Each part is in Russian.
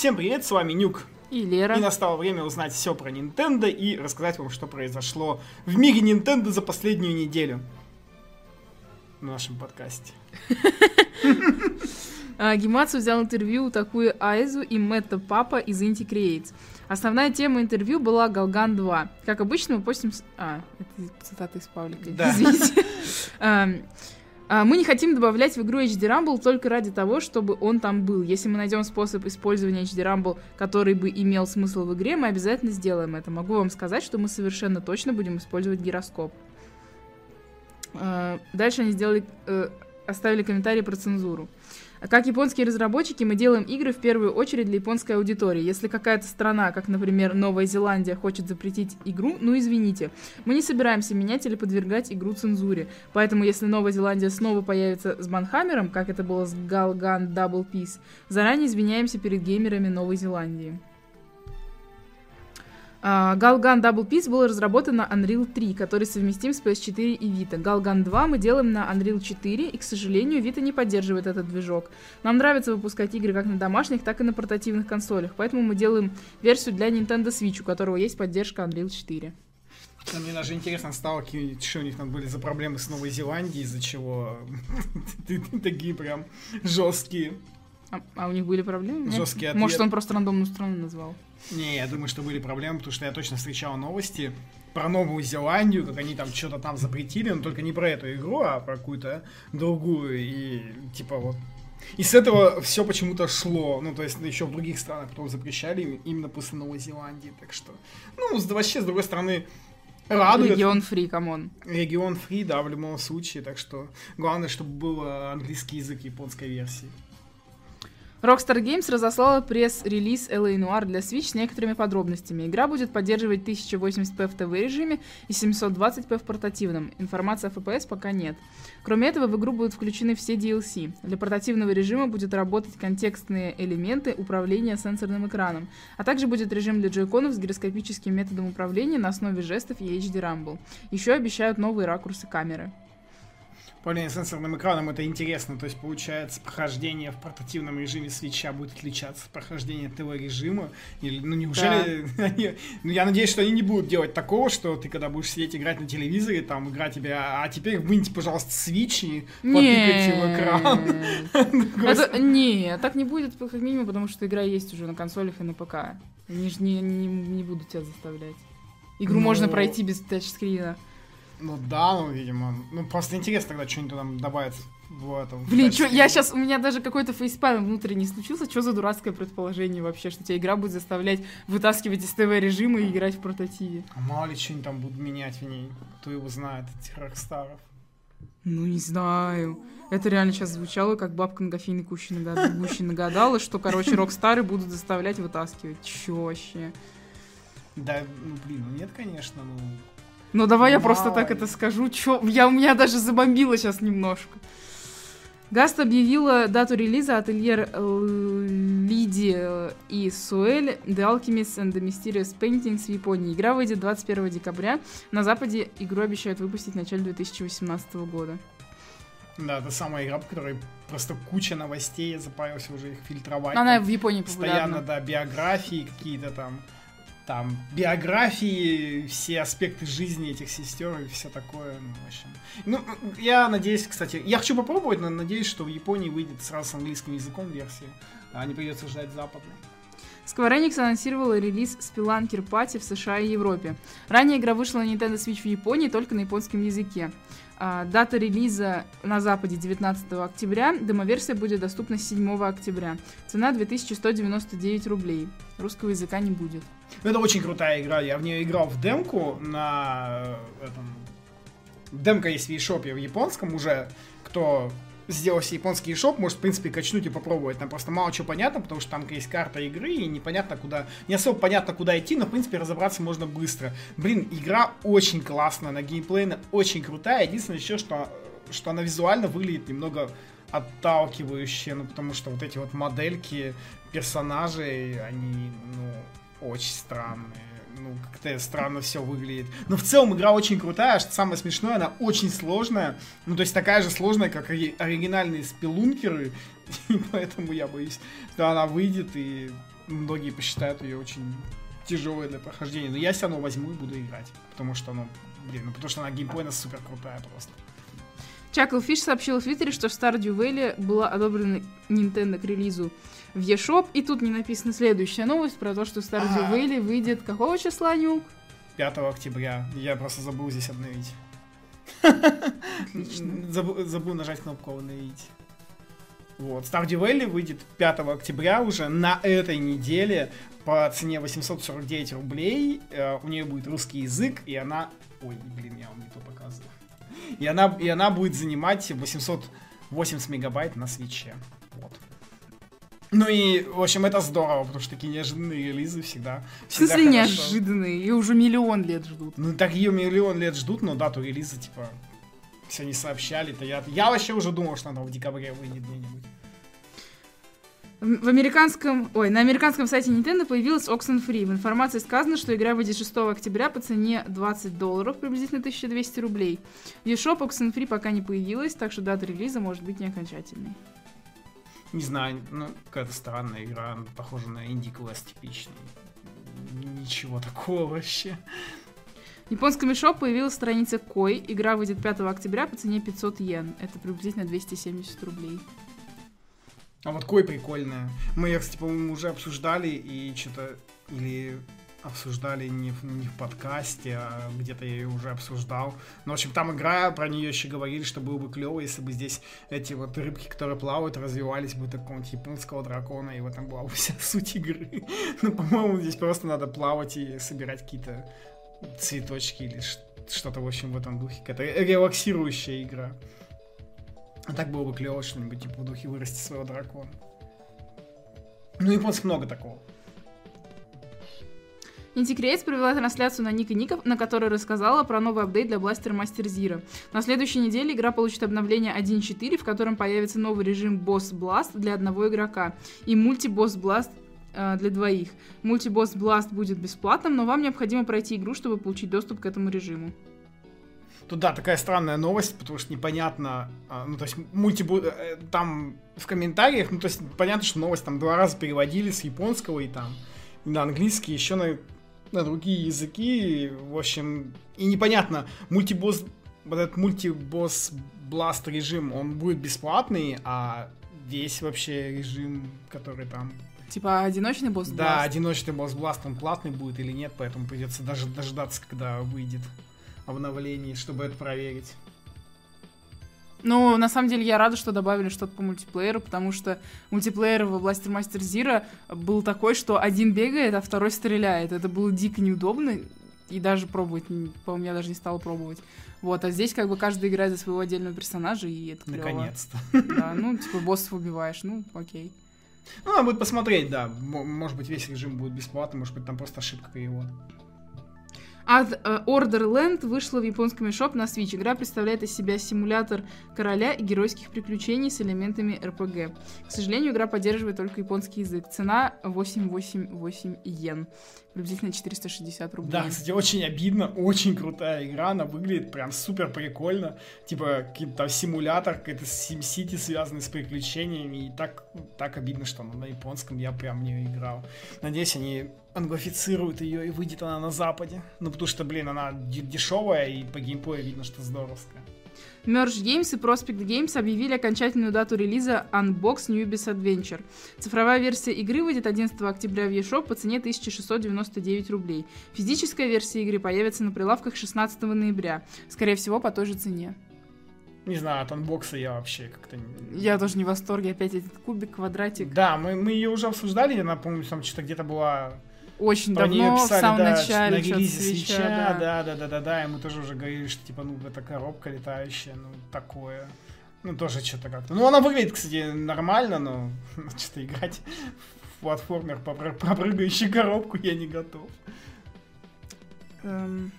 Всем привет, с вами Нюк. И Лера. И настало время узнать все про Nintendo и рассказать вам, что произошло в мире Nintendo за последнюю неделю. В нашем подкасте. А, Гимацу взял интервью у Такуи Айзу и Мэтта Папа из Inti Creates. Основная тема интервью была Галган 2. Как обычно, мы постим... А, это цитата из Павлика, Да. извините. А, Мы не хотим добавлять в игру HD Rumble только ради того, чтобы он там был. Если мы найдем способ использования HD Rumble, который бы имел смысл в игре, мы обязательно сделаем это. Могу вам сказать, что мы совершенно точно будем использовать гироскоп. А, Дальше они сделали, э, оставили комментарий про цензуру. Как японские разработчики, мы делаем игры в первую очередь для японской аудитории. Если какая-то страна, как, например, Новая Зеландия, хочет запретить игру, ну извините. Мы не собираемся менять или подвергать игру цензуре. Поэтому, если Новая Зеландия снова появится с Банхаммером, как это было с Galgan Double Peace, заранее извиняемся перед геймерами Новой Зеландии. А, Galgan Double Peace был разработан на Unreal 3, который совместим с PS4 и Vita. Galgan 2 мы делаем на Unreal 4, и, к сожалению, Vita не поддерживает этот движок. Нам нравится выпускать игры как на домашних, так и на портативных консолях, поэтому мы делаем версию для Nintendo Switch, у которого есть поддержка Unreal 4. А Мне даже интересно стало, какие, что у них там были за проблемы с Новой Зеландией, из-за чего такие прям жесткие. А, а у них были проблемы? Жесткий ответ. Может, он просто рандомную страну назвал? Не, я думаю, что были проблемы, потому что я точно встречал новости про Новую Зеландию, как они там что-то там запретили, но только не про эту игру, а про какую-то другую. И типа вот. И с этого все почему-то шло. Ну, то есть еще в других странах потом запрещали им- именно после Новой Зеландии. Так что, ну, с- вообще, с другой стороны, радует. Region free, come on. Region free, да, в любом случае. Так что главное, чтобы был английский язык японской версии. Rockstar Games разослала пресс-релиз LA Noir для Switch с некоторыми подробностями. Игра будет поддерживать 1080p в ТВ-режиме и 720p в портативном. Информации о FPS пока нет. Кроме этого, в игру будут включены все DLC. Для портативного режима будет работать контекстные элементы управления сенсорным экраном, а также будет режим для джойконов с гироскопическим методом управления на основе жестов и HD Rumble. Еще обещают новые ракурсы камеры. Управление сенсорным экраном это интересно, то есть получается прохождение в портативном режиме свеча будет отличаться от прохождения ТВ-режима. Или, ну неужели они... Ну я надеюсь, что они не будут делать такого, что ты когда будешь сидеть играть на телевизоре, там игра тебя, а теперь выньте, пожалуйста, свич и потыкайте в экран. Не, так не будет, как минимум, потому что игра есть уже на консолях и на ПК. Они же не будут тебя заставлять. Игру Ну, можно пройти без тачскрина. Ну да, ну видимо. Ну просто интересно, когда что-нибудь там добавят в этом. Блин, тачскрине. я сейчас, у меня даже какой-то фейспалм внутренний случился. Что за дурацкое предположение вообще, что тебя игра будет заставлять вытаскивать из ТВ-режима и играть в портативе? А мало ли что-нибудь там будут менять в ней. Кто его знает, этих рокстаров. Ну, не знаю. Это реально сейчас звучало, как бабка на кофейной куще нагадала, что, короче, рок-стары будут заставлять вытаскивать. Чё вообще? Да, ну блин, ну нет, конечно, ну Ну давай я просто так это скажу. Чё, я, у меня даже забомбило сейчас немножко. Гаст объявила дату релиза ательер э, Лиди э, и Суэль The Alchemist and the Mysterious Paintings в Японии. Игра выйдет 21 декабря. На Западе игру обещают выпустить в начале 2018 года. Да, это самая игра, по которой просто куча новостей, я запарился уже их фильтровать. Она Там в Японии постоянно, популярна. да, биографии какие-то там, там, биографии, все аспекты жизни этих сестер и все такое, ну, в общем. Ну, я надеюсь, кстати, я хочу попробовать, но надеюсь, что в Японии выйдет сразу с английским языком версия, а не придется ждать западной. Square Enix анонсировала релиз Spelunker Party в США и Европе. Ранее игра вышла на Nintendo Switch в Японии только на японском языке. А, дата релиза на Западе 19 октября, демоверсия будет доступна 7 октября. Цена 2199 рублей. Русского языка не будет. Ну, это очень крутая игра. Я в нее играл в демку на э, этом... Демка есть в eShop в японском уже. Кто сделал себе японский eShop, может, в принципе, качнуть и попробовать. Там просто мало чего понятно, потому что там есть карта игры, и непонятно куда... Не особо понятно, куда идти, но, в принципе, разобраться можно быстро. Блин, игра очень классная, на геймплейно очень крутая. Единственное еще, что, что она визуально выглядит немного отталкивающе, ну, потому что вот эти вот модельки персонажей, они, ну, очень странные. Ну, как-то странно все выглядит. Но в целом игра очень крутая, что самое смешное, она очень сложная. Ну, то есть такая же сложная, как и оригинальные спелункеры. И поэтому я боюсь, что она выйдет и многие посчитают ее очень тяжелой для прохождения. Но я все равно возьму и буду играть. Потому что, ну, блин, ну потому что она геймплейно супер крутая просто. Чакл Фиш сообщил в Твиттере, что Stardew Valley была одобрена Nintendo к релизу в eShop, и тут не написана следующая новость про то, что Stardew А. Valley выйдет какого числа, Нюк? 5 октября. Я просто забыл здесь обновить. Забыл, забыл нажать кнопку обновить. Вот. Stardew Valley выйдет 5 октября уже на этой неделе по цене 849 рублей. Э, у нее будет русский язык, и она... Ой, блин, я вам не то показываю. И она, и она будет занимать 880 мегабайт на свече. Вот. Ну и, в общем, это здорово, потому что такие неожиданные релизы всегда. В всегда смысле хорошо. неожиданные? Ее уже миллион лет ждут. Ну так ее миллион лет ждут, но дату релиза, типа, все не сообщали-то. Я, я вообще уже думал, что она в декабре выйдет где-нибудь. В американском, ой, на американском сайте Nintendo появилась Oxenfree. В информации сказано, что игра выйдет 6 октября по цене 20 долларов, приблизительно 1200 рублей. В eShop Oxenfree пока не появилась, так что дата релиза может быть не окончательной. Не знаю, ну, какая-то странная игра, похожа на инди-квест типичный. Ничего такого вообще. В японском eShop появилась страница Кой. Игра выйдет 5 октября по цене 500 йен. Это приблизительно 270 рублей. А вот кой прикольная. Мы ее, кстати, по-моему, уже обсуждали и что-то... Или обсуждали не в, не в подкасте, а где-то я ее уже обсуждал. Но, в общем, там игра, про нее еще говорили, что было бы клево, если бы здесь эти вот рыбки, которые плавают, развивались бы до какого-нибудь японского дракона, и в этом была бы вся суть игры. Но, по-моему, здесь просто надо плавать и собирать какие-то цветочки или что-то, в общем, в этом духе. Какая-то релаксирующая игра. А так было бы клево что-нибудь, типа, в духе вырасти своего дракона. Ну, японцев много такого. Inti Creates провела трансляцию на Ник и Ников, на которой рассказала про новый апдейт для Blaster Master Zero. На следующей неделе игра получит обновление 1.4, в котором появится новый режим Boss Blast для одного игрока и мульти-босс Blast э, для двоих. Мульти-босс Blast будет бесплатным, но вам необходимо пройти игру, чтобы получить доступ к этому режиму. Тут, да, такая странная новость, потому что непонятно, а, ну, то есть, мульти э, там в комментариях, ну, то есть, понятно, что новость там два раза переводили с японского и там и на английский, еще на, на другие языки, в общем, и непонятно, мультибосс, вот этот мультибосс бласт режим, он будет бесплатный, а весь вообще режим, который там Типа одиночный босс да, одиночный босс Blast, он платный будет или нет, поэтому придется даже дождаться, когда выйдет обновление, чтобы это проверить. Ну, на самом деле, я рада, что добавили что-то по мультиплееру, потому что мультиплеер в Blaster Master Zero был такой, что один бегает, а второй стреляет. Это было дико неудобно, и даже пробовать, по-моему, я даже не стала пробовать. Вот, а здесь как бы каждый играет за своего отдельного персонажа, и это клево. Наконец-то. Да, ну, типа, боссов убиваешь, ну, окей. Ну, надо будет посмотреть, да. Может быть, весь режим будет бесплатный, может быть, там просто ошибка перевода. От э, Orderland вышла в японском eShop на Switch. Игра представляет из себя симулятор короля и геройских приключений с элементами RPG. К сожалению, игра поддерживает только японский язык. Цена 888 йен. Приблизительно 460 рублей. Да, кстати, очень обидно, очень крутая игра, она выглядит прям супер прикольно. Типа, какой-то там симулятор, какой-то SimCity, связанный с приключениями, и так, так обидно, что она на японском, я прям в нее играл. Надеюсь, они англофицируют ее и выйдет она на западе. Ну, потому что, блин, она дешевая, и по геймплею видно, что здоровская. Merge Games и Prospect Games объявили окончательную дату релиза Unbox Newbies Adventure. Цифровая версия игры выйдет 11 октября в eShop по цене 1699 рублей. Физическая версия игры появится на прилавках 16 ноября. Скорее всего, по той же цене. Не знаю, от анбокса я вообще как-то... Я тоже не в восторге. Опять этот кубик, квадратик. Да, мы, мы ее уже обсуждали, она, помню, там что-то где-то была Очень Про давно, в писали, самом да, начале, на релизе свеча, свеча, да. да, да, да, да, да, и мы тоже уже говорили, что типа, ну, это коробка летающая, ну, такое. Ну, тоже что-то как-то. Ну, она выглядит, кстати, нормально, но что-то играть в платформер про прыгающую коробку я не готов. Эм,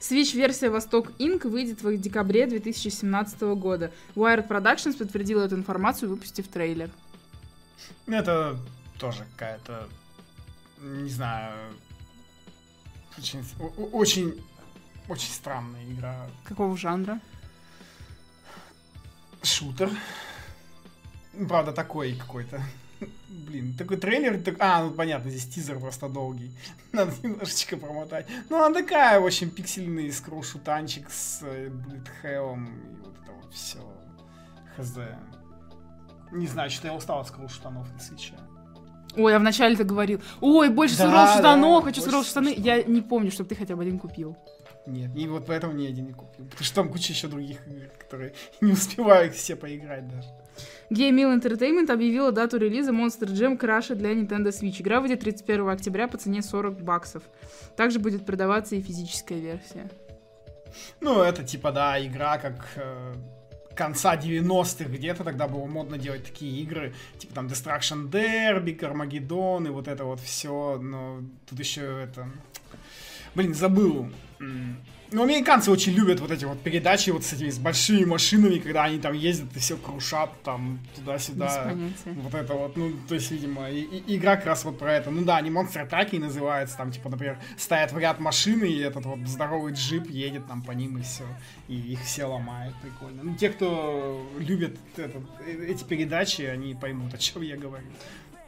Switch-версия Восток Инк выйдет в декабре 2017 года. Wired Productions подтвердила эту информацию, выпустив трейлер. Это тоже какая-то, не знаю, очень, очень, очень странная игра. Какого жанра? Шутер. Правда, такой какой-то. Блин, такой трейлер, так... а, ну понятно, здесь тизер просто долгий. Надо немножечко промотать. Ну, она такая, в общем, пиксельный скролл-шутанчик с Блитхеллом и вот это вот все. Хз. Не знаю, что я устал от скролл-шутанов на свече. Ой, я вначале ты говорил, ой, больше Да, скролл штанов, да, хочу больше скролл штаны. штанов. Я не помню, чтобы ты хотя бы один купил. Нет, и вот поэтому ни один не купил. Потому что там куча еще других игр, которые не успеваю их все поиграть даже. Game Mill Entertainment объявила дату релиза Monster Jam Crash для Nintendo Switch. Игра выйдет 31 октября по цене 40 баксов. Также будет продаваться и физическая версия. Ну, это типа, да, игра как э, конца 90-х где-то, тогда было модно делать такие игры, типа там Destruction Derby, Carmageddon и вот это вот все, но тут еще это... Блин, забыл. Ну, американцы очень любят вот эти вот передачи вот с этими с большими машинами, когда они там ездят и все крушат там туда-сюда. Вот это вот, ну, то есть, видимо, и- и- игра как раз вот про это. Ну да, не Monster Truck называется, там, типа, например, стоят в ряд машины, и этот вот здоровый джип едет там по ним, и все. И их все ломают, прикольно. Ну, те, кто любит этот, э, эти передачи, они поймут, о чем я говорю.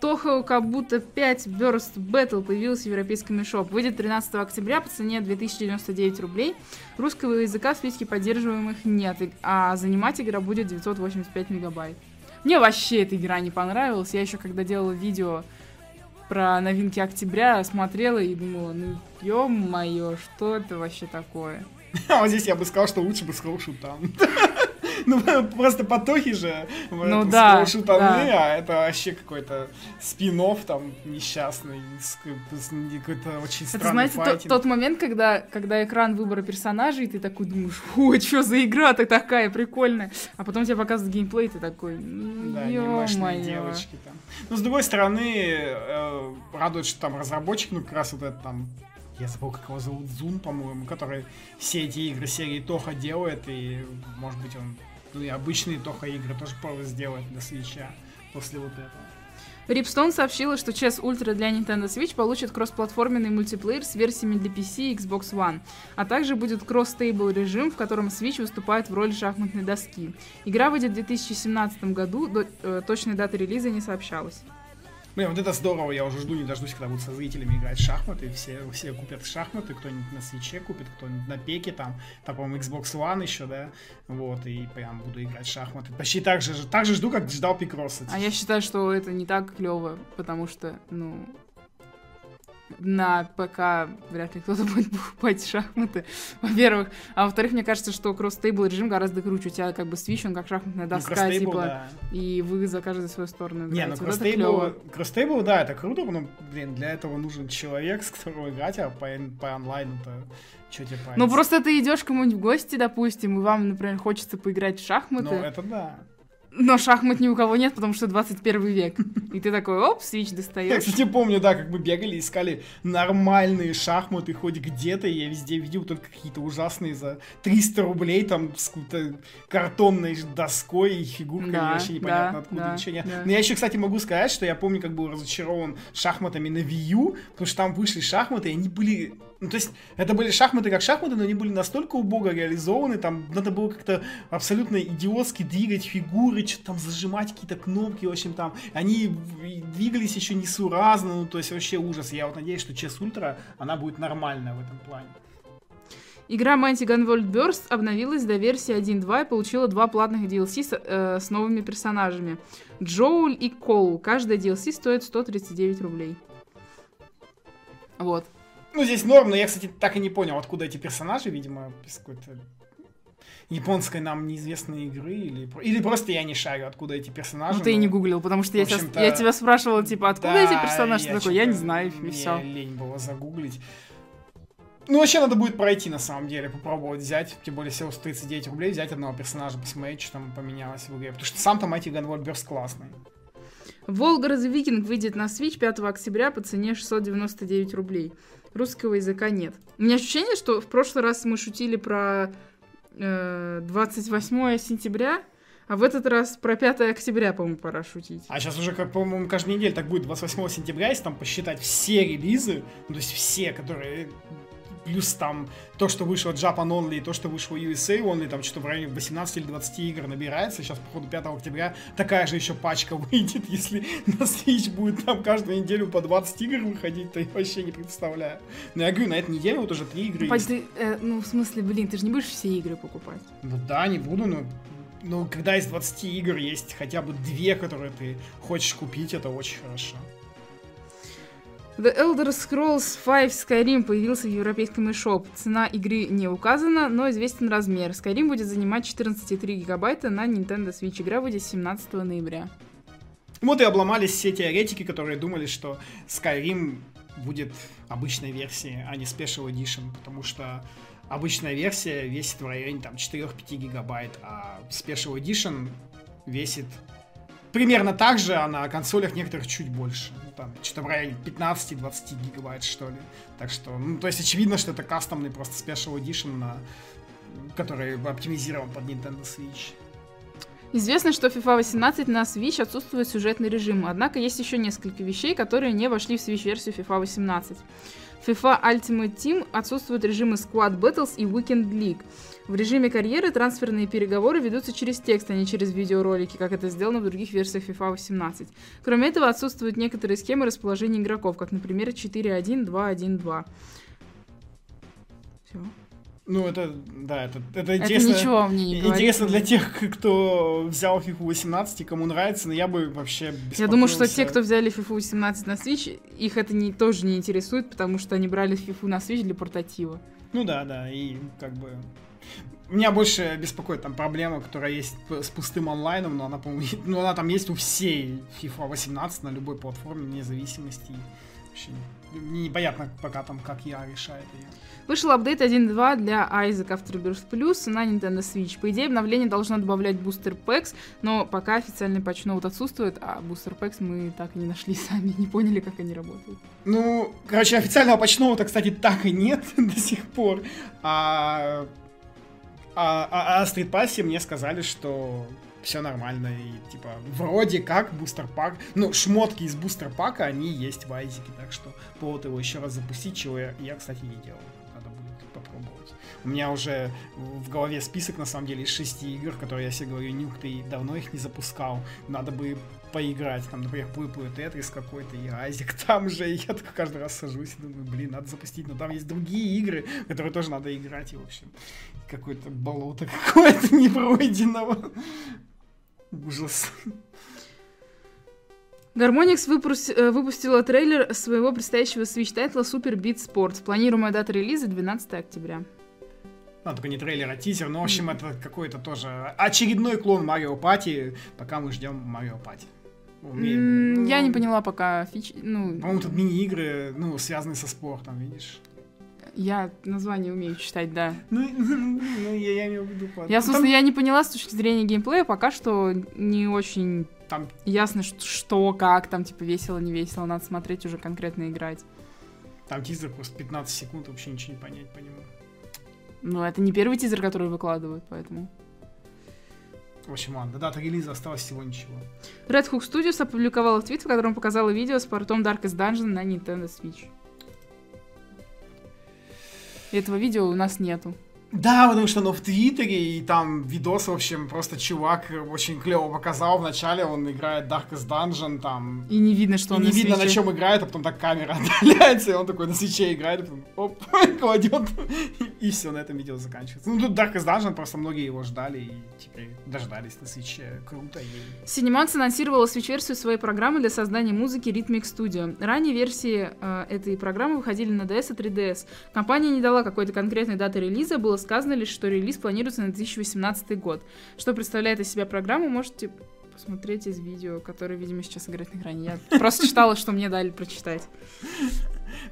Toho Kabuto 5 Burst Battle появился в европейском eShop. Выйдет 13 октября по цене 2099 рублей. Русского языка в списке поддерживаемых нет, а занимать игра будет 985 мегабайт. Мне вообще эта игра не понравилась. Я еще когда делала видео про новинки октября, смотрела и думала, ну ё-моё, что это вообще такое? А вот здесь я бы сказал, что лучше бы скроушу там. Ну, просто потохи же Ну да, да. а это вообще какой-то спин там несчастный, какой-то очень Это, странный знаете, тот, момент, когда, когда экран выбора персонажей, и ты такой думаешь, ой, что за игра-то такая прикольная. А потом тебе показывают геймплей, ты такой, ну, Да, анимешные девочки там. Но с другой стороны, э, радует, что там разработчик, ну как раз вот этот там, я забыл, как его зовут, Зун, по-моему, который все эти игры серии Тоха делает, и, может быть, он ну, и обычные Тоха игры тоже пора сделает для свеча после вот этого. Ripstone сообщила, что Chess Ultra для Nintendo Switch получит кроссплатформенный мультиплеер с версиями для PC и Xbox One, а также будет кросс-стейбл режим, в котором Switch выступает в роли шахматной доски. Игра выйдет в 2017 году, до- э, точной даты релиза не сообщалась. Блин, вот это здорово, я уже жду, не дождусь, когда будут со зрителями играть в шахматы, все, все купят шахматы, кто-нибудь на свече купит, кто-нибудь на пеке, там, там, по-моему, Xbox One еще, да, вот, и прям буду играть в шахматы. Почти так же, так же жду, как ждал Пикросса. А я считаю, что это не так клево, потому что, ну, на ПК вряд ли кто-то будет покупать шахматы, во-первых. А во-вторых, мне кажется, что кросс-тейбл режим гораздо круче. У тебя как бы Switch, он как шахматная Ну, доска, кросстейбл, типа, да. и вы за каждую свою сторону Не, играете. ну Вот кросстейбл, кросстейбл, да, это круто, но, блин, для этого нужен человек, с которым играть, а по, по онлайну-то что тебе париться? Ну, просто ты идешь кому-нибудь в гости, допустим, и вам, например, хочется поиграть в шахматы, Ну, это да. Но шахмат ни у кого нет, потому что 21 век. И ты такой, оп, Я, достаешь. кстати, помню, да, как мы бегали, искали нормальные шахматы хоть где-то, я везде видел только какие-то ужасные за 300 рублей, там, с какой-то картонной доской и фигуркой, Да, вообще непонятно да, откуда, да, ничего нет. да. Но я еще, кстати, могу сказать, что я помню, как был разочарован шахматами на Wii U, потому что там вышли шахматы, и они были... Ну, то есть, это были шахматы как шахматы, но они были настолько убого реализованы, там надо было как-то абсолютно идиотски двигать фигуры, что-то там зажимать какие-то кнопки, в общем, там, они двигались еще несуразно, ну, то есть, вообще ужас. Я вот надеюсь, что Chess Ultra, она будет нормальная в этом плане. Игра Mighty Gunvolt Burst обновилась до версии 1.2 и получила два платных DLC с, э, с новыми персонажами. Джоуль и Кол. Каждая DLC стоит 139 рублей. Вот. Ну, здесь норм, но я, кстати, так и не понял, откуда эти персонажи, видимо, из какой-то японской нам неизвестной игры, или, или просто я не шарю, откуда эти персонажи. Ну ты и не гуглил, потому что я, общем-то, я тебя спрашивала, типа, откуда Да, эти персонажи? Ты такой, я не знаю, и все. лень было загуглить. Ну, вообще надо будет пройти, на самом деле, попробовать взять, тем более всего 139 рублей, взять одного персонажа, посмотреть, что там поменялось в игре. Потому что сам там Mighty Gunvolt Burst классный. Волгород Викинг выйдет на Switch 5 октября по цене 699 рублей. Русского языка нет. У меня ощущение, что в прошлый раз мы шутили про э, 28 сентября, а в этот раз про 5 октября, по-моему, пора шутить. А сейчас уже, как, по-моему, каждую неделю так будет 28 сентября, если там посчитать все релизы, ну, то есть все, которые плюс там то, что вышло Japan Only, и то, что вышло USA Only, там что-то в районе 18 или 20 игр набирается. Сейчас, походу, 5 октября такая же еще пачка выйдет, если на Switch будет там каждую неделю по 20 игр выходить, то я вообще не представляю. Но я говорю, на этой неделе вот уже три игры Пать, есть. ты, э, ну, в смысле, блин, ты же не будешь все игры покупать. Ну да, не буду, но ну, когда из 20 игр есть хотя бы две, которые ты хочешь купить, это очень хорошо. The Elder Scrolls V Skyrim появился в европейском eShop. Цена игры не указана, но известен размер. Skyrim будет занимать 14,3 гигабайта на Nintendo Switch. Игра будет 17 ноября. Вот и обломались все теоретики, которые думали, что Skyrim будет обычной версией, а не Special Edition, потому что обычная версия весит в районе там 4-5 гигабайт, а Special Edition весит примерно так же, а на консолях некоторых чуть больше. Ну, там, что-то в районе 15-20 гигабайт, что ли. Так что, ну, то есть очевидно, что это кастомный просто Special Edition, на, который оптимизирован под Nintendo Switch. Известно, что FIFA 18 на Switch отсутствует сюжетный режим, однако есть еще несколько вещей, которые не вошли в Switch-версию FIFA 18. FIFA Ultimate Team отсутствуют режимы Squad Battles и Weekend League. В режиме карьеры трансферные переговоры ведутся через текст, а не через видеоролики, как это сделано в других версиях FIFA 18. Кроме этого, отсутствуют некоторые схемы расположения игроков, как, например, 4-1-2-1-2. Все. Ну, это, да, это, это интересно. Это ничего мне не говорит. Интересно для тех, кто взял FIFA 18 и кому нравится, но я бы вообще Я думаю, что те, кто взяли FIFA 18 на Switch, их это не, тоже не интересует, потому что они брали FIFA на Switch для портатива. Ну да, да, и как бы... Меня больше беспокоит там проблема, которая есть с пустым онлайном, но она, по-моему, ну, она там есть у всей FIFA 18 на любой платформе, вне зависимости. Вообще непонятно пока там, как я решаю это. Вышел апдейт 1.2 для Isaac Afterbirth Plus на Nintendo Switch. По идее, обновление должно добавлять бустер пэкс, но пока официальный патчноут отсутствует, а бустер пэкс мы так и не нашли сами, не поняли, как они работают. Ну, короче, официального патчноута, кстати, так и нет до сих пор. А, а, а, а Street Pass мне сказали, что все нормально, и типа вроде как бустер пак, ну шмотки из бустер пака, они есть в Айзике, так что повод его еще раз запустить, чего я, я кстати, не делал. Надо будет попробовать. У меня уже в голове список, на самом деле, из шести игр, которые я себе говорю, нюх, ты давно их не запускал. Надо бы поиграть, там, например, Пуи Тетрис какой-то, и Айзик там же, и я так каждый раз сажусь и думаю, блин, надо запустить, но там есть другие игры, которые тоже надо играть, и, в общем, какое-то болото какое-то непройденного. Ужас. Harmonix э, выпустила трейлер своего предстоящего Switch тайтла Super Beat Sports. Планируемая дата релиза 12 октября. Ну, только не трейлер, а тизер. Но, в общем, это какой-то тоже очередной клон Mario Party, пока мы ждем Mario Party. Я не поняла пока фич... Ну... По-моему, тут мини-игры, ну, связанные со спортом, видишь? Я название умею читать, да. Ну, ну я, я имею в виду... Я, смысле, я не поняла с точки зрения геймплея, пока что не очень там ясно, что, что, как, там, типа, весело, не весело, надо смотреть уже конкретно играть. Там тизер просто 15 секунд, вообще ничего не понять по нему. Ну, это не первый тизер, который выкладывают, поэтому... В общем, ладно, до даты релиза осталось всего ничего. Red Hook Studios опубликовала твит, в котором показала видео с портом Darkest Dungeon на Nintendo Switch. Этого видео у нас нету. Да, потому что оно в Твиттере, и там видос, в общем, просто чувак очень клево показал. Вначале он играет Darkest Dungeon, там... И не видно, что он не на видно, свече. на чем играет, а потом так камера отдаляется, и он такой на свече играет, и потом оп, кладет, и, и все, на этом видео заканчивается. Ну, тут Darkest Dungeon, просто многие его ждали, и теперь дождались на свече. Круто. И... Cinemax анонсировала свич-версию своей программы для создания музыки Rhythmic Studio. Ранее версии э, этой программы выходили на DS и 3DS. Компания не дала какой-то конкретной даты релиза, было сказано лишь, что релиз планируется на 2018 год. Что представляет из себя программа, можете посмотреть из видео, которое, видимо, сейчас играет на экране. Я просто читала, что мне дали прочитать.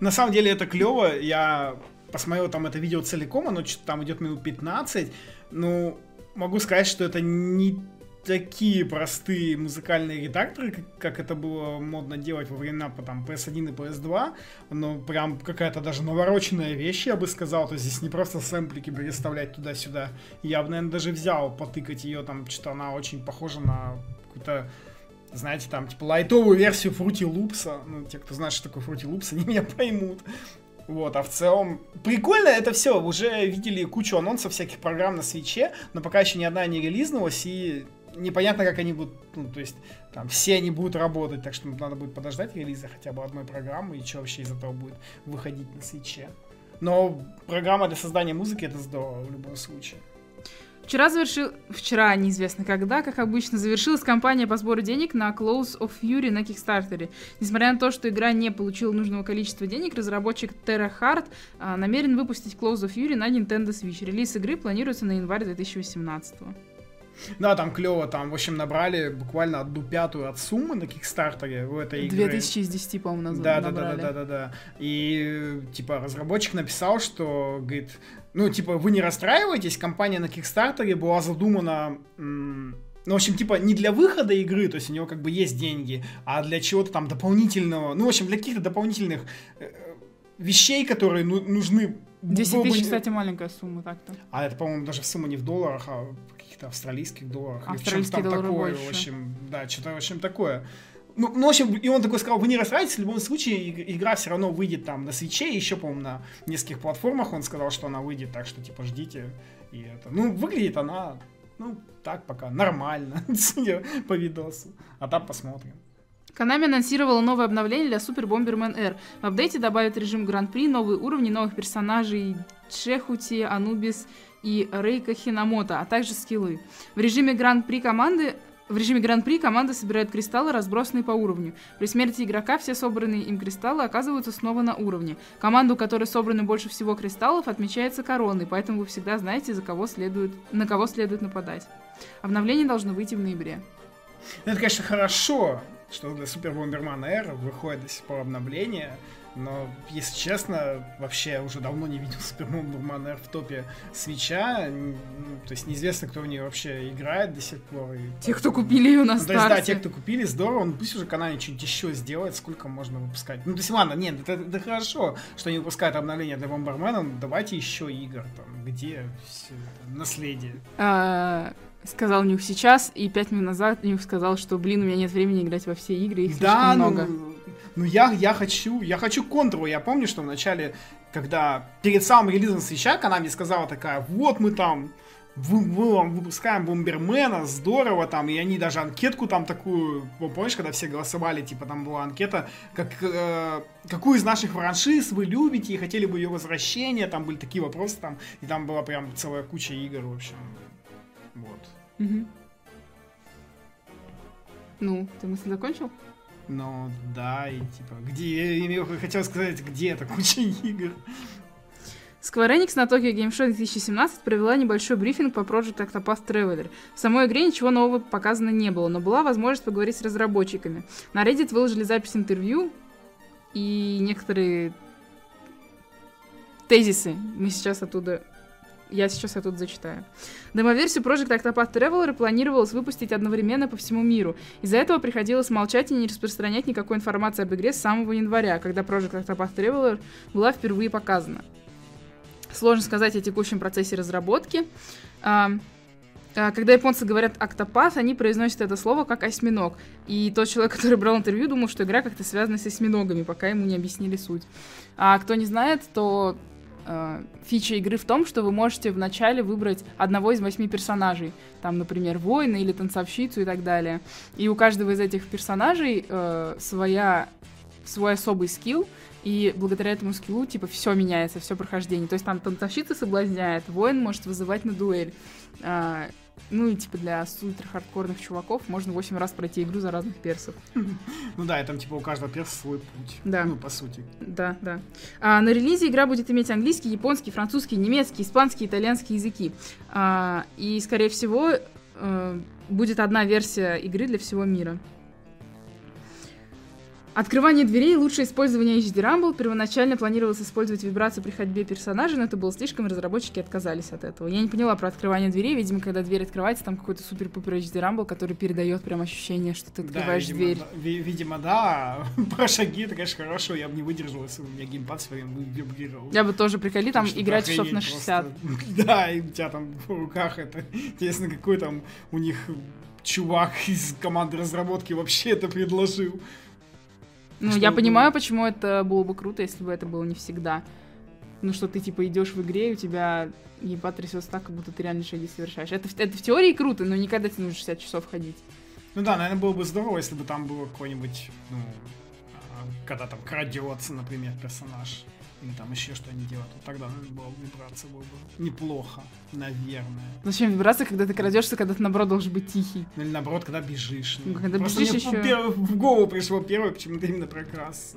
На самом деле это клево. Я посмотрел там это видео целиком, оно там идет минут 15. Ну, могу сказать, что это не такие простые музыкальные редакторы, как, это было модно делать во времена там, PS1 и PS2, но прям какая-то даже навороченная вещь, я бы сказал, то есть здесь не просто сэмплики переставлять туда-сюда. Я бы, наверное, даже взял потыкать ее, там, что она очень похожа на какую-то знаете, там, типа, лайтовую версию Fruity Loops. Ну, те, кто знает, что такое Fruity Loops, они меня поймут. Вот, а в целом прикольно это все. Уже видели кучу анонсов всяких программ на свече, но пока еще ни одна не релизнулась, и непонятно, как они будут, ну, то есть, там, все они будут работать, так что надо будет подождать релиза хотя бы одной программы, и что вообще из этого будет выходить на свече. Но программа для создания музыки это здорово в любом случае. Вчера завершил... Вчера, неизвестно когда, как обычно, завершилась кампания по сбору денег на Close of Fury на Кикстартере. Несмотря на то, что игра не получила нужного количества денег, разработчик Terra Heart а, намерен выпустить Close of Fury на Nintendo Switch. Релиз игры планируется на январь 2018 да, там клево, там, в общем, набрали буквально одну пятую от суммы на Кикстартере в этой игре. 2000 из 10, по-моему, назвали. Да, да, да, да, да, да, да. И, типа, разработчик написал, что, говорит, ну, типа, вы не расстраиваетесь, компания на Кикстартере была задумана... Ну, в общем, типа, не для выхода игры, то есть у него как бы есть деньги, а для чего-то там дополнительного, ну, в общем, для каких-то дополнительных э, вещей, которые ну, нужны 10 тысяч, кстати, маленькая сумма так-то. А это, по-моему, даже сумма не в долларах, а в каких-то австралийских долларах. Австралийские там такое, больше. в общем, да, что-то, в общем, такое. Ну, ну, в общем, и он такой сказал, вы не расстраивайтесь, в любом случае игра все равно выйдет там на свече, еще, по-моему, на нескольких платформах он сказал, что она выйдет, так что, типа, ждите. И это, ну, выглядит она, ну, так пока, нормально, по видосу. А там посмотрим. Konami анонсировала новое обновление для Super Bomberman R. В апдейте добавят режим Гран-при, новые уровни, новых персонажей Чехути, Анубис и Рейка Хинамото, а также скиллы. В режиме Гран-при команды в режиме Гран-при команда собирает кристаллы, разбросанные по уровню. При смерти игрока все собранные им кристаллы оказываются снова на уровне. Команду, у которой собраны больше всего кристаллов, отмечается короной, поэтому вы всегда знаете, за кого следует, на кого следует нападать. Обновление должно выйти в ноябре. Это, конечно, хорошо, что для Супер Бомбермана R выходит до сих пор обновление, но, если честно, вообще уже давно не видел Супер Бомберман R в топе свеча, то есть неизвестно, кто в нее вообще играет до сих пор. И... Те, кто купили ее на ну, старте. То есть, да, те, кто купили, здорово, ну пусть уже канал что-нибудь еще сделает, сколько можно выпускать. Ну, то есть, ладно, нет, это, это хорошо, что они выпускают обновление для Бомбермена, давайте еще игр, там, где все это, наследие. А, сказал Нюх сейчас, и пять минут назад Нюх сказал, что, блин, у меня нет времени играть во все игры, их да, слишком много. Ну, ну я, я хочу, я хочу контру. Я помню, что вначале, когда перед самым релизом свеча, она мне сказала такая, вот мы там вы, вам выпускаем Бомбермена, здорово там, и они даже анкетку там такую, помнишь, когда все голосовали, типа там была анкета, как, э, какую из наших франшиз вы любите и хотели бы ее возвращения, там были такие вопросы там, и там была прям целая куча игр, в общем, вот. Угу. Ну, ты мысль закончил? Ну, да, и типа, где, я хотел сказать, где это куча игр. Square Enix на Tokyo Game Show 2017 провела небольшой брифинг по Project Octopath Traveler. В самой игре ничего нового показано не было, но была возможность поговорить с разработчиками. На Reddit выложили запись интервью и некоторые тезисы. Мы сейчас оттуда я сейчас тут зачитаю. Демоверсию Project Octopath Traveler планировалось выпустить одновременно по всему миру. Из-за этого приходилось молчать и не распространять никакой информации об игре с самого января, когда Project Octopath Traveler была впервые показана. Сложно сказать о текущем процессе разработки. А, а, когда японцы говорят «октопат», они произносят это слово как «осьминог». И тот человек, который брал интервью, думал, что игра как-то связана с осьминогами, пока ему не объяснили суть. А кто не знает, то фича игры в том, что вы можете вначале выбрать одного из восьми персонажей. Там, например, воина или танцовщицу и так далее. И у каждого из этих персонажей э, своя, свой особый скилл, и благодаря этому скиллу, типа, все меняется, все прохождение. То есть там танцовщица соблазняет, воин может вызывать на дуэль. Э, ну и типа для супер хардкорных чуваков можно 8 раз пройти игру за разных персов. Ну да, и там типа у каждого перса свой путь. Да. Ну, по сути. Да, да. А, на релизе игра будет иметь английский, японский, французский, немецкий, испанский, итальянский языки. А, и, скорее всего, а, будет одна версия игры для всего мира. Открывание дверей – лучшее использование HD Rumble. Первоначально планировалось использовать вибрацию при ходьбе персонажа, но это было слишком, разработчики отказались от этого. Я не поняла про открывание дверей. Видимо, когда дверь открывается, там какой-то супер-пупер HD Rumble, который передает прям ощущение, что ты открываешь да, видимо, дверь. Да, видимо, да. Про шаги это, конечно, хорошо. Я бы не выдержал, если бы у меня геймпад время вибрировал. Я бы тоже приколи там играть часов на 60. Просто... Да, и у тебя там в руках это... Интересно, какой там у них чувак из команды разработки вообще это предложил. Ну, Что я вы- понимаю, почему это было бы круто, если бы это было не всегда. Ну, что ты, типа, идешь в игре, и у тебя еба трясется так, как будто ты реально шаги совершаешь. Это, это в теории круто, но никогда тебе нужно 60 часов ходить. Ну да, наверное, было бы здорово, если бы там было какой-нибудь, ну, а, когда там крадется, например, персонаж. Или там еще что они делают. Вот тогда, наверное, было бы вибрация было бы неплохо, наверное. Зачем вибрация, когда ты крадешься, когда ты, наоборот, должен быть тихий? Ну или наоборот, когда бежишь. Ну, когда Просто бежишь мне пер- в голову пришло первое, почему-то именно про красться.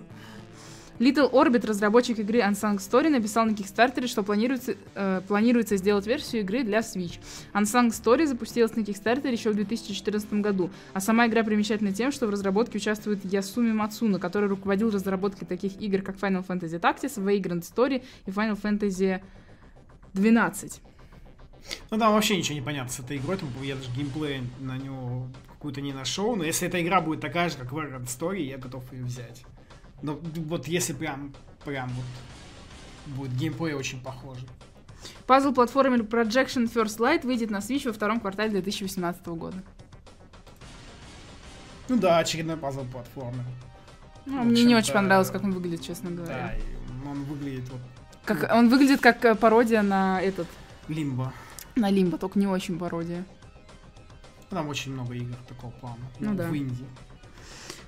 Little Orbit, разработчик игры Unsung Story, написал на Kickstarter, что планируется, э, планируется сделать версию игры для Switch. Unsung Story запустилась на Kickstarter еще в 2014 году, а сама игра примечательна тем, что в разработке участвует Ясуми Мацуна, который руководил разработкой таких игр, как Final Fantasy Tactics, Vagrant Story и Final Fantasy 12. Ну там вообще ничего не понятно с этой игрой, там я даже геймплей на него какую-то не нашел, но если эта игра будет такая же, как Vagrant Story, я готов ее взять. Но вот если прям, прям вот будет геймплей очень похожий. Пазл-платформер Projection First Light выйдет на Switch во втором квартале 2018 года. Ну да, очередной пазл платформер. Ну, мне не очень понравилось, как он выглядит, честно Да, говоря. и он выглядит вот Как, он выглядит как э, пародия на этот, лимбо. на Лимбо, только не очень пародия. Там очень много игр такого плана. Ну да. В Индии.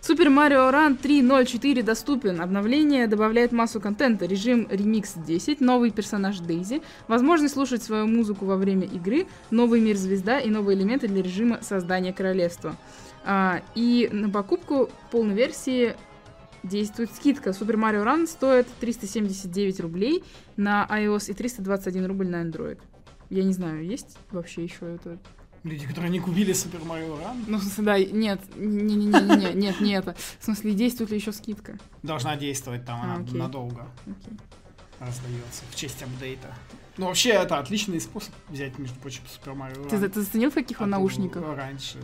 Супер Марио Ран 3.0.4 доступен. Обновление добавляет массу контента. Режим Remix 10, новый персонаж Дейзи, возможность слушать свою музыку во время игры, новый мир звезда и новые элементы для режима создания королевства. А, и на покупку полной версии действует скидка. Супер Марио Ран стоит 379 рублей на iOS и 321 рубль на Android. Я не знаю, есть вообще еще это Люди, которые не купили Супер Марио Ран, ну, в смысле, да, нет, не-не-не, нет, не это. В смысле, действует ли еще скидка? должна действовать там, А, она окей. надолго Окей. раздается в честь апдейта. Ну, вообще, это отличный способ взять, между прочим, Супер Марио Ты, ты заценил, в каких А он то наушниках? Раньше.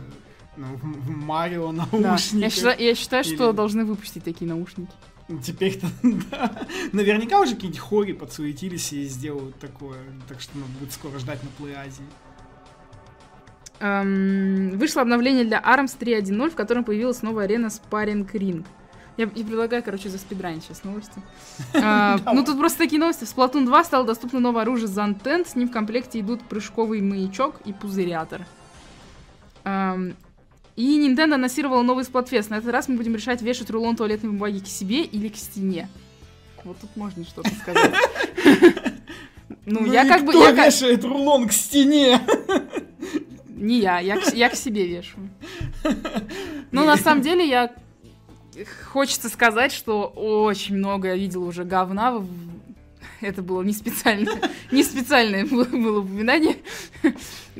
Ну, в Марио Да. наушники. Я считаю, я считаю, что Или- должны выпустить такие наушники. Теперь-то, да. Наверняка уже какие-нибудь хори подсуетились и сделают такое. Так что надо будет скоро ждать на Play Азии. Эм, вышло обновление для ARMS 3.1.0, в котором появилась новая арена Sparring Ring. Я, я предлагаю, короче, заспидранить сейчас новости. А, Ну, тут просто такие новости. В Splatoon 2 стало доступно новое оружие Zanten. С ним в комплекте идут прыжковый маячок и пузырятор. И Nintendo анонсировала новый Splatfest. На этот раз мы будем решать, вешать рулон туалетной бумаги к себе или к стене. Вот тут можно что-то сказать. Ну, я и как бы... кто я вешает рулон к стене? Не я, я к, я к себе вешаю. Ну, на самом деле, я... Хочется сказать, что очень много я видела уже говна. в- Это было не специально. Не специальное было, было упоминание.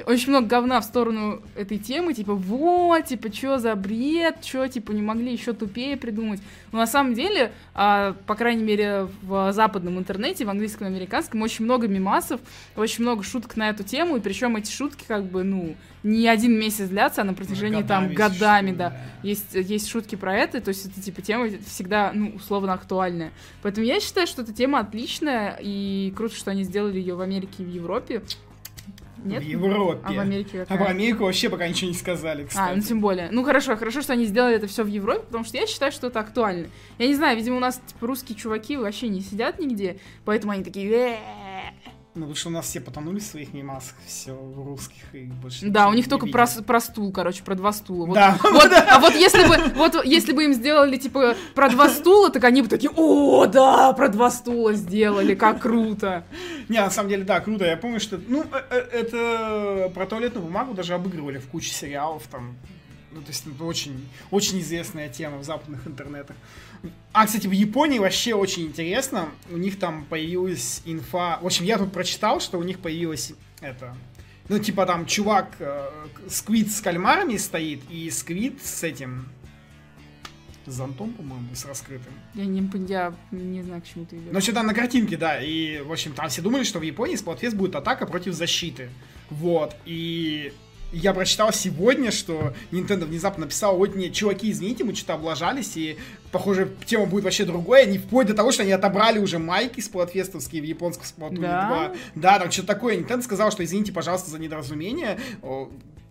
Очень много говна в сторону этой темы. Типа, вот, типа, что за бред, что, типа, не могли еще тупее придумать. Но на самом деле, а, по крайней мере, в западном интернете, в английском и американском, очень много мимасов, очень много шуток на эту тему, и причем эти шутки, как бы, ну, не один месяц длятся, а на протяжении там годами, да. Есть, есть шутки про это, то есть это типа тема всегда, ну, условно актуальная. Поэтому я считаю, что эта тема отличная, и круто, что они сделали ее в Америке и в Европе. Нет? В Европе. А в Америке А какая? про Америку вообще пока ничего не сказали, А, кстати. ну тем более. Ну хорошо, хорошо, что они сделали это все в Европе, потому что я считаю, что это актуально. Я не знаю, видимо, у нас типа русские чуваки вообще не сидят нигде, поэтому они такие. Ну, потому что у нас все потонули в своих мемасах, все в русских, и больше Да, у них только про, про стул, короче, про два стула. Вот, Да. вот, а вот если бы, вот если бы им сделали типа про два стула, так они бы такие, о, да, про два стула сделали, как круто. Не, на самом деле, да, круто. Я помню, что, ну, э- э- это про туалетную бумагу даже обыгрывали в куче сериалов там. Ну, то есть, это очень, очень известная тема в западных интернетах. А, кстати, в Японии вообще очень интересно. У них там появилась инфа... В общем, я тут прочитал, что у них появилась это... Ну, типа там чувак, э, сквид с кальмарами стоит, и сквид с этим... С зонтом, по-моему, с раскрытым. Я не, я не знаю, к чему ты идешь. Ну, что там на картинке, да. И, в общем, там все думали, что в Японии Splatfest будет атака против защиты. Вот. И я прочитал сегодня, что Nintendo внезапно написал, вот нет, чуваки, извините, мы что-то облажались, и, похоже, тема будет вообще другой. Они вплоть до того, что они отобрали уже майки сплатфестовские в японском Splatoon Да? 2. Да, там что-то такое. Nintendo сказал, что извините, пожалуйста, за недоразумение.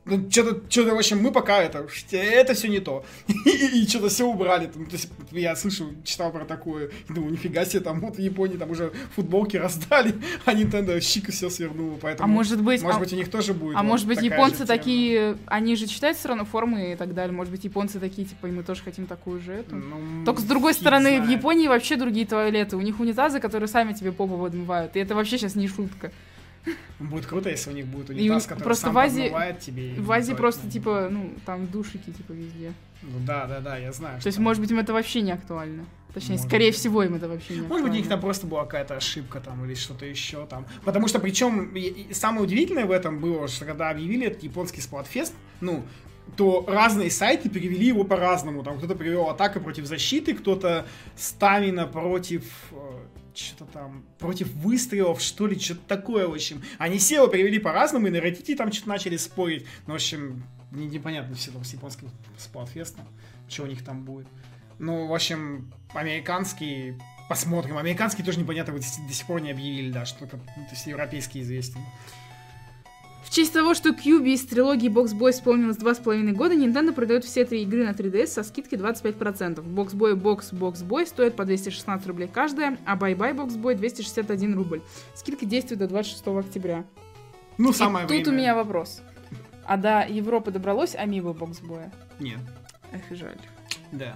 Ну, что-то, что-то, в общем, мы пока это, это все не то. И, и что-то все убрали. Там, то есть, я слышал, читал про такое, и думаю, нифига себе, там вот в Японии там уже футболки раздали, а Nintendo щик все свернуло, поэтому... А может быть... Может а, быть, у них тоже будет А вот может быть, японцы такие... Они же читают все равно формы и так далее. Может быть, японцы такие, типа, и мы тоже хотим такую же эту. Ну, Только с другой стороны, в знает. Японии вообще другие туалеты. У них унитазы, которые сами тебе попу подмывают. И это вообще сейчас не шутка. Будет круто, если у них будет И унитаз, у- который просто сам в Азии- подмывает тебе. и В Азии просто, типа, ну, там душики, типа, везде. Ну да, да, да, я знаю. То есть, может быть, им это вообще не актуально. Точнее, Может скорее быть. всего, им это вообще не Может быть, у них там просто была какая-то ошибка там или что-то еще там. Потому что, причем, и- и самое удивительное в этом было, что когда объявили этот японский Splatfest, ну, то разные сайты перевели его по-разному. Там кто-то перевел атака против защиты, кто-то стамина против что-то там против выстрелов, что ли, что-то такое, в общем. Они все его перевели по-разному, и на Reddit там что-то начали спорить. Ну, в общем, не- непонятно все там с японским Splatfest, что у них там будет. Ну, в общем, американский посмотрим. Американский тоже непонятно, вот до сих пор не объявили, да, что только, ну, то есть европейский известен. В честь того, что Кьюби из трилогии Box Boy исполнилось два с половиной года, Nintendo продает все три игры на 3DS со скидкой 25%. Box Boy Box Box Boy стоит по 216 рублей каждая, а Bye Bye Box Boy 261 рубль. Скидка действует до 26 октября. Ну, И самое тут время. у меня вопрос. А до Европы добралось Амибо Boy? Нет, Эх, жаль. да.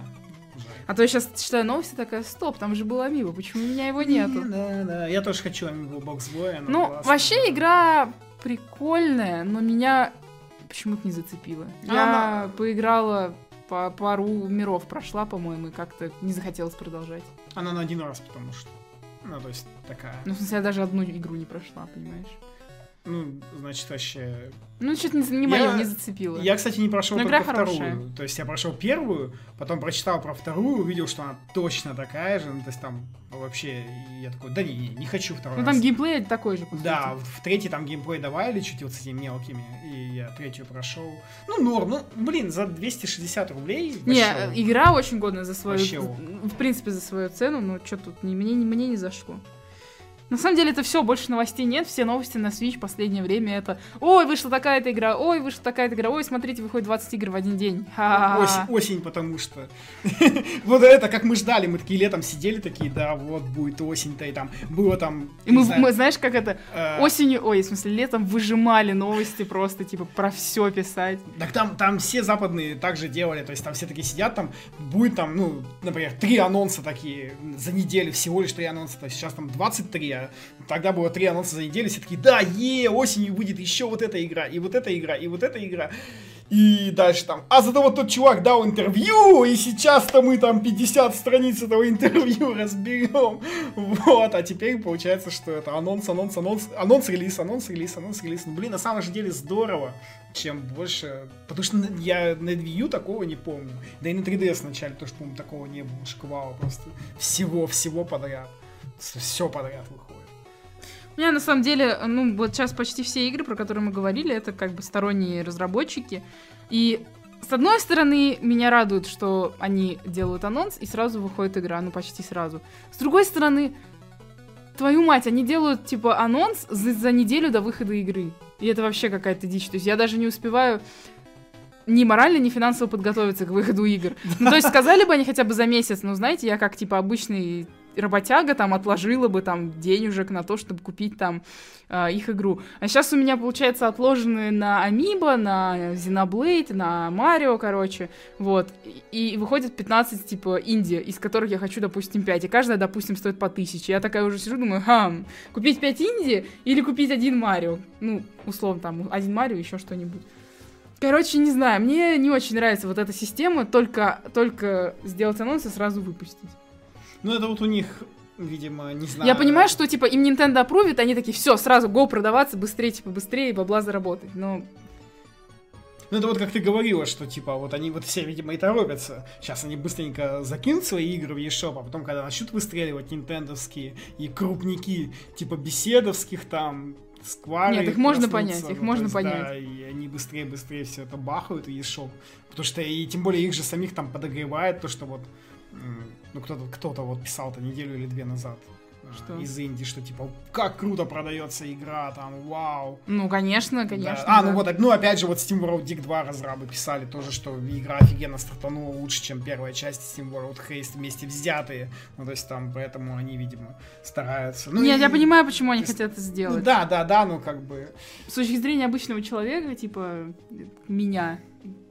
жаль. А то я сейчас читаю новости, такая, стоп, там же был Амибо, почему у меня его нету? Да, да, я тоже хочу Box Boy. Ну, вообще игра прикольная, но меня почему-то не зацепила. Я Она- поиграла по пару миров прошла, по-моему, и как-то не захотелось продолжать. Она на один раз, потому что... Ну, то есть, такая... Ну, в смысле, я даже одну игру не прошла, понимаешь? Ну, значит, вообще... Ну, что-то не, не мое, не зацепило. Я, кстати, не прошел Но только игра хорошая. вторую. То есть я прошел первую, потом прочитал про вторую, увидел, что она точно такая же. Ну, то есть там вообще... Я такой, да не, не, не хочу второй Ну, раз. там геймплей такой же, Да, в в третий там геймплей добавили чуть вот с этими мелкими, и я третью прошел. Ну, норм, ну, блин, за 260 рублей. Не, вообще, э, игра очень годная за свою... Вообще. В принципе, за свою цену, но что тут, не, мне, мне не зашло. На самом деле это все, больше новостей нет. Все новости на Switch в последнее время это Ой, вышла такая-то игра, ой, вышла такая-то игра, ой, смотрите, выходит 20 игр в один день. Ха-ха-ха. Осень, осень, потому что. вот это, как мы ждали, мы такие летом сидели, такие, да, вот будет осень-то, и там было там. И мы, мы, знаешь, как это, э, осенью, ой, в смысле, летом выжимали новости просто, типа, про все писать. Так там, там все западные также делали, то есть там все такие сидят, там будет там, ну, например, три анонса такие за неделю, всего лишь три анонса, то есть сейчас там 23, а тогда было три анонса за неделю, все такие, да, е, осенью выйдет еще вот эта игра, и вот эта игра, и вот эта игра. И дальше там, а зато вот тот чувак дал интервью, и сейчас-то мы там 50 страниц этого интервью разберем. Вот, а теперь получается, что это анонс, анонс, анонс, анонс, релиз, анонс, релиз, анонс, релиз. Ну, блин, на самом же деле здорово, чем больше, потому что я на Wii U такого не помню. Да и на 3DS вначале тоже, по-моему, такого не было, шквала просто. Всего, всего подряд. Все подряд выходит. Меня на самом деле, ну, вот сейчас почти все игры, про которые мы говорили, это как бы сторонние разработчики. И с одной стороны, меня радует, что они делают анонс, и сразу выходит игра, ну, почти сразу. С другой стороны, твою мать, они делают, типа, анонс за, за неделю до выхода игры. И это вообще какая-то дичь. То есть я даже не успеваю ни морально, ни финансово подготовиться к выходу игр. Ну, то есть сказали бы они хотя бы за месяц, но знаете, я как, типа, обычный работяга там отложила бы там денежек на то, чтобы купить там э, их игру. А сейчас у меня, получается, отложены на Амибо, на Xenoblade, на Марио, короче, вот. И, и выходит 15, типа, инди, из которых я хочу, допустим, 5. И каждая, допустим, стоит по 1000. Я такая уже сижу, думаю, хам, купить 5 инди или купить один Марио? Ну, условно, там, один Марио, еще что-нибудь. Короче, не знаю, мне не очень нравится вот эта система, только, только сделать анонс и сразу выпустить. Ну, это вот у них, видимо, не знаю. Я понимаю, что, типа, им Nintendo опрувит, они такие, все, сразу го продаваться, быстрее, типа, быстрее, бабла заработать. Но Ну, это вот как ты говорила, что, типа, вот они вот все, видимо, и торопятся. Сейчас они быстренько закинут свои игры в eShop, а потом, когда начнут выстреливать нинтендовские и крупники, типа, беседовских там, сквары. Нет, их можно понять, их ну, можно есть, Да, понять. и они быстрее-быстрее все это бахают в eShop. Потому что, и тем более, их же самих там подогревает то, что вот, ну, кто-то кто вот писал-то неделю или две назад. э, Что? из Индии, что типа, как круто продается игра, там, вау. Ну, конечно, конечно. Да. А, да. ну вот, ну опять же, вот Steam World Dig 2 разрабы писали тоже, что игра офигенно стартанула лучше, чем первая часть Steam World Haste вместе взятые. Ну, то есть там, поэтому они, видимо, стараются. Ну, Нет, и- я понимаю, почему они есть- хотят это Ну, сделать. да, да, да, ну как бы. С точки зрения обычного человека, типа, меня,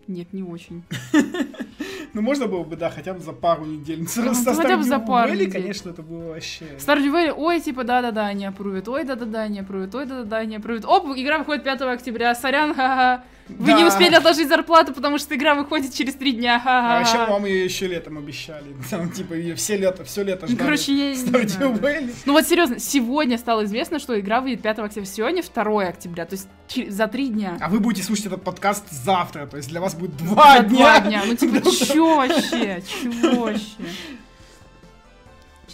нет, не очень. Ну, можно было бы, да, хотя бы за пару недель. С- Ну, со хотя бы за пару Valley, недель. конечно, это было вообще... Stardew Valley, ой, типа, да-да-да, они опрувят, ой, да-да-да, они опрувят, ой, да-да-да, они опрувят. Оп, игра выходит 5 октября, сорян, ха-ха. Вы Да. не успели отложить зарплату, потому что игра выходит через три дня, А вообще вам ее еще летом обещали. Там, типа, ее все лето, все лето Ну, ждали. короче, я не. Ну вот серьезно, сегодня стало известно, что игра выйдет 5 октября. Сегодня 2 октября, то есть за три дня. А вы будете слушать этот подкаст завтра, то есть для вас будет два дня. два дня. Ну типа, чё вообще? Чё вообще?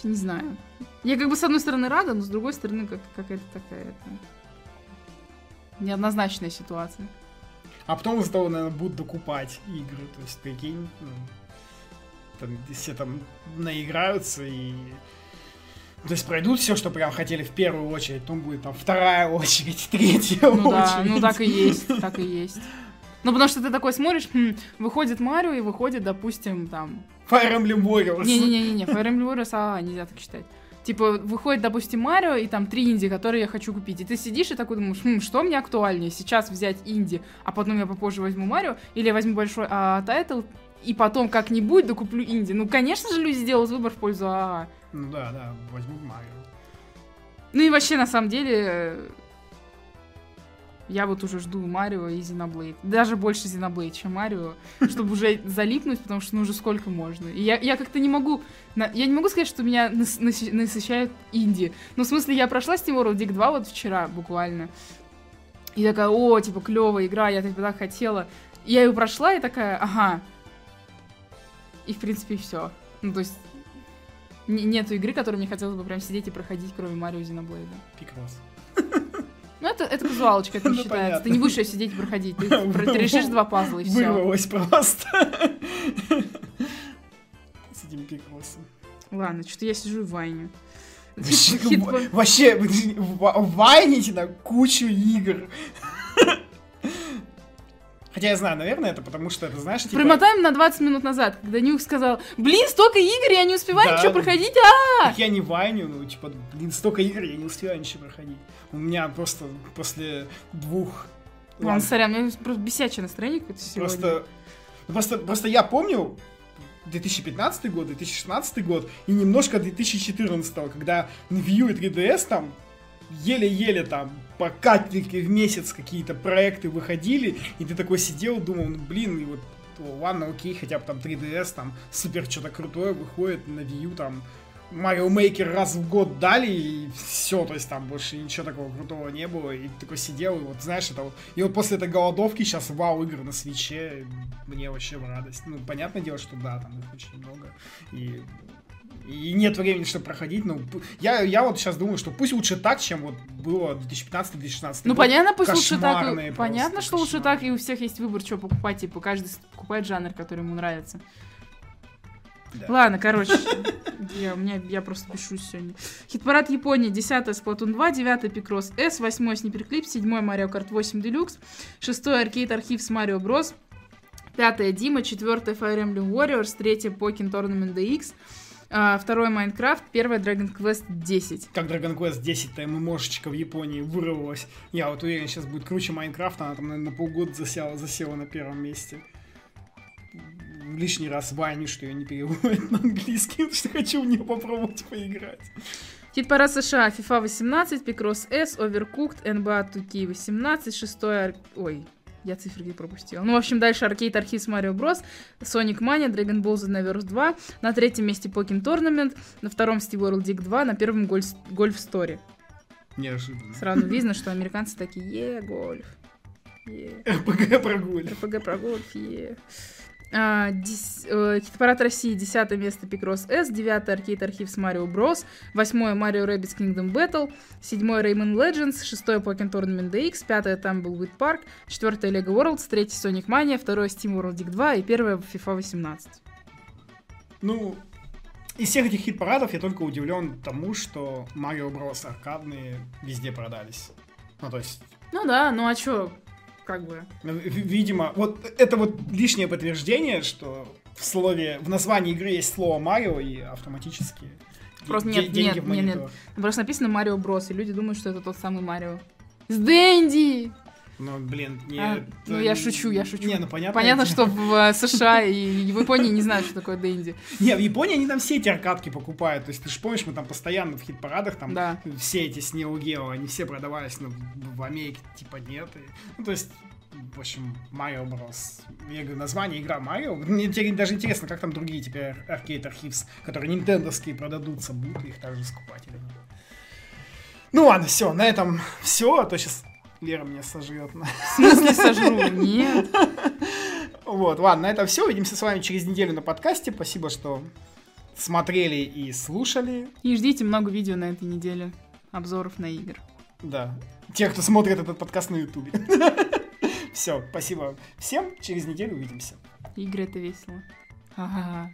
Не знаю. Я как бы с одной стороны рада, но с другой стороны как, какая-то такая это... неоднозначная ситуация. А потом из-за того, наверное, будут докупать игры. То есть, прикинь, ну, там все там наиграются и... То есть пройдут все, что прям хотели в первую очередь, потом будет там вторая очередь, третья Ну да, очередь. ну так и есть, так и есть. Ну потому что ты такой смотришь, хм, выходит Марио и выходит, допустим, там... Fire Emblem Warriors. Не-не-не, Fire Emblem Warriors, а, нельзя так считать. Типа, выходит, допустим, Марио, и там три инди, которые я хочу купить. И ты сидишь и такой думаешь, хм, что мне актуальнее, сейчас взять инди, а потом я попозже возьму Марио, или я возьму большой а, title, и потом как-нибудь докуплю инди. Ну, конечно же, люди сделают выбор в пользу АА. Ну да, да, возьму Марио. Ну и вообще, на самом деле, я вот уже жду Марио и Xenoblade. Даже больше Xenoblade, чем Марио, чтобы уже залипнуть, потому что ну уже сколько можно. И я, я как-то не могу... на- Я не могу сказать, что меня нас- насыщают инди. Ну, в смысле, я прошла Steam World Dig 2 вот вчера буквально. И такая, о, типа, клевая игра, я типа так хотела. Я ее прошла и такая, ага. И, в принципе, все. Ну, то есть, не- нету игры, которую мне хотелось бы прям сидеть и проходить, кроме Марио и Xenoblade. Пикрас. Ну, это, это казуалочка, это не Ну, считается. понятно. Ты не будешь её сидеть и проходить. Ты, решишь два пазла и все. Вырвалось просто. С этим пикросом. Ладно, что-то я сижу и вайню. Вообще, в- Вообще, в- вайните на кучу игр. Хотя я знаю, наверное, это потому что это, знаешь, типа... Примотаем на 20 минут назад, когда Нюх сказал, блин, столько игр, я не успеваю Да. ничего проходить, а! Я не вайню, ну, типа, блин, столько игр, я не успеваю ничего проходить. У меня просто после двух... Ладно, ладно, сорян, у меня просто бесячее настроение какое-то сегодня. Просто, просто, просто я помню 2015 год, 2016 год и немножко 2014, когда Wii U и 3DS там еле-еле там по капельке в месяц какие-то проекты выходили, и ты такой сидел, думал, ну блин, и вот ладно, окей, хотя бы там 3DS, там супер что-то крутое выходит на Wii U, там Mario Maker раз в год дали, и все, то есть там больше ничего такого крутого не было, и такой сидел, и вот знаешь, это вот, и вот после этой голодовки сейчас вау игры на свече, мне вообще в радость. Ну, понятное дело, что да, там их очень много, и и нет времени, чтобы проходить. Ну, я, я вот сейчас думаю, что пусть лучше так, чем вот было 2015-2016 Ну, год. понятно, пусть лучше так. Просто, Понятно, что лучше кошмар. так, и у всех есть выбор, что покупать. Типа, каждый с- покупает жанр, который ему нравится. Да. Ладно, короче, я, у меня, я просто бешусь сегодня. Хит-парад Японии, 10 Splatoon 2, 9 Picross S, 8 Sniper Clip, 7 Mario Kart 8 Deluxe, 6 Arcade Archives Mario Bros, 5 Дима, 4 Fire Emblem Warriors, 3 Pokken Tournament DX, 2 Minecraft, 1 Dragon Quest 10. Как Dragon Quest 10-то ММОшечка в Японии вырвалась. Я вот уверен, сейчас будет круче Майнкрафта, она там, наверное, на полгода засела, засела на первом месте. Лишний раз ваню, что ее не переводят на английский, потому что хочу в нее попробовать поиграть. Хит-парад США, FIFA 18, Picross S, Overcooked, NBA 2K18, 6 ар... Ой, я цифры пропустила. Ну, в общем, дальше Arcade Archives Mario Bros, Sonic Mania, Dragon Ball Z Neverse 2, на третьем месте Pokken Tournament, на втором Steve World Dig 2, на первом Golf, Golf Story. Неожиданно. Сразу видно, что американцы такие, е, гольф, е. РПГ прогуль. РПГ про гольф, е. А, дес- э, Хит-парад России, 10 место Picross S, 9 Arcade Archives Mario Bros, 8 Mario Rabbids Kingdom Battle, 7 Rayman Legends, 6 Pokken Tournament DX, 5 Tumbleweed Park, 4 Lego Worlds, 3 Sonic Mania, 2 Steam World Dig 2 и 1 FIFA 18. Ну, из всех этих хит-парадов я только удивлен тому, что Марио Брос аркадные везде продались. Ну, то есть... Ну да, ну а чё, как бы... Ну, видимо, вот это вот лишнее подтверждение, что в слове, в названии игры есть слово Марио и автоматически Просто нет, деньги нет, в нет, нет. Просто написано Марио Брос, и люди думают, что это тот самый Марио. С Дэнди! Ну, блин, нет. А, ну, я шучу, я шучу. Не, ну понятно. Понятно, что в э, США и в Японии не знают, что такое Дэнди. Не, в Японии они там все эти аркадки покупают. То есть, ты же помнишь, мы там постоянно в хит-парадах, там да. все эти с Neo Geo, они все продавались, но в Америке типа нет. И, ну, то есть, в общем, Mario Bros. Я говорю, название игра Марио. Мне теперь даже интересно, как там другие теперь аркейд архивс, которые нинтендовские продадутся, будут их также скупать или нет. Ну ладно, все, на этом все, а то сейчас Лера меня сожрет. В смысле сожру? Нет. Вот, ладно, на этом все. Увидимся с вами через неделю на подкасте. Спасибо, что смотрели и слушали. И ждите много видео на этой неделе. Обзоров на игр. Да. Те, кто смотрит этот подкаст на ютубе. Все, спасибо всем. Через неделю увидимся. Игры это весело. Ага.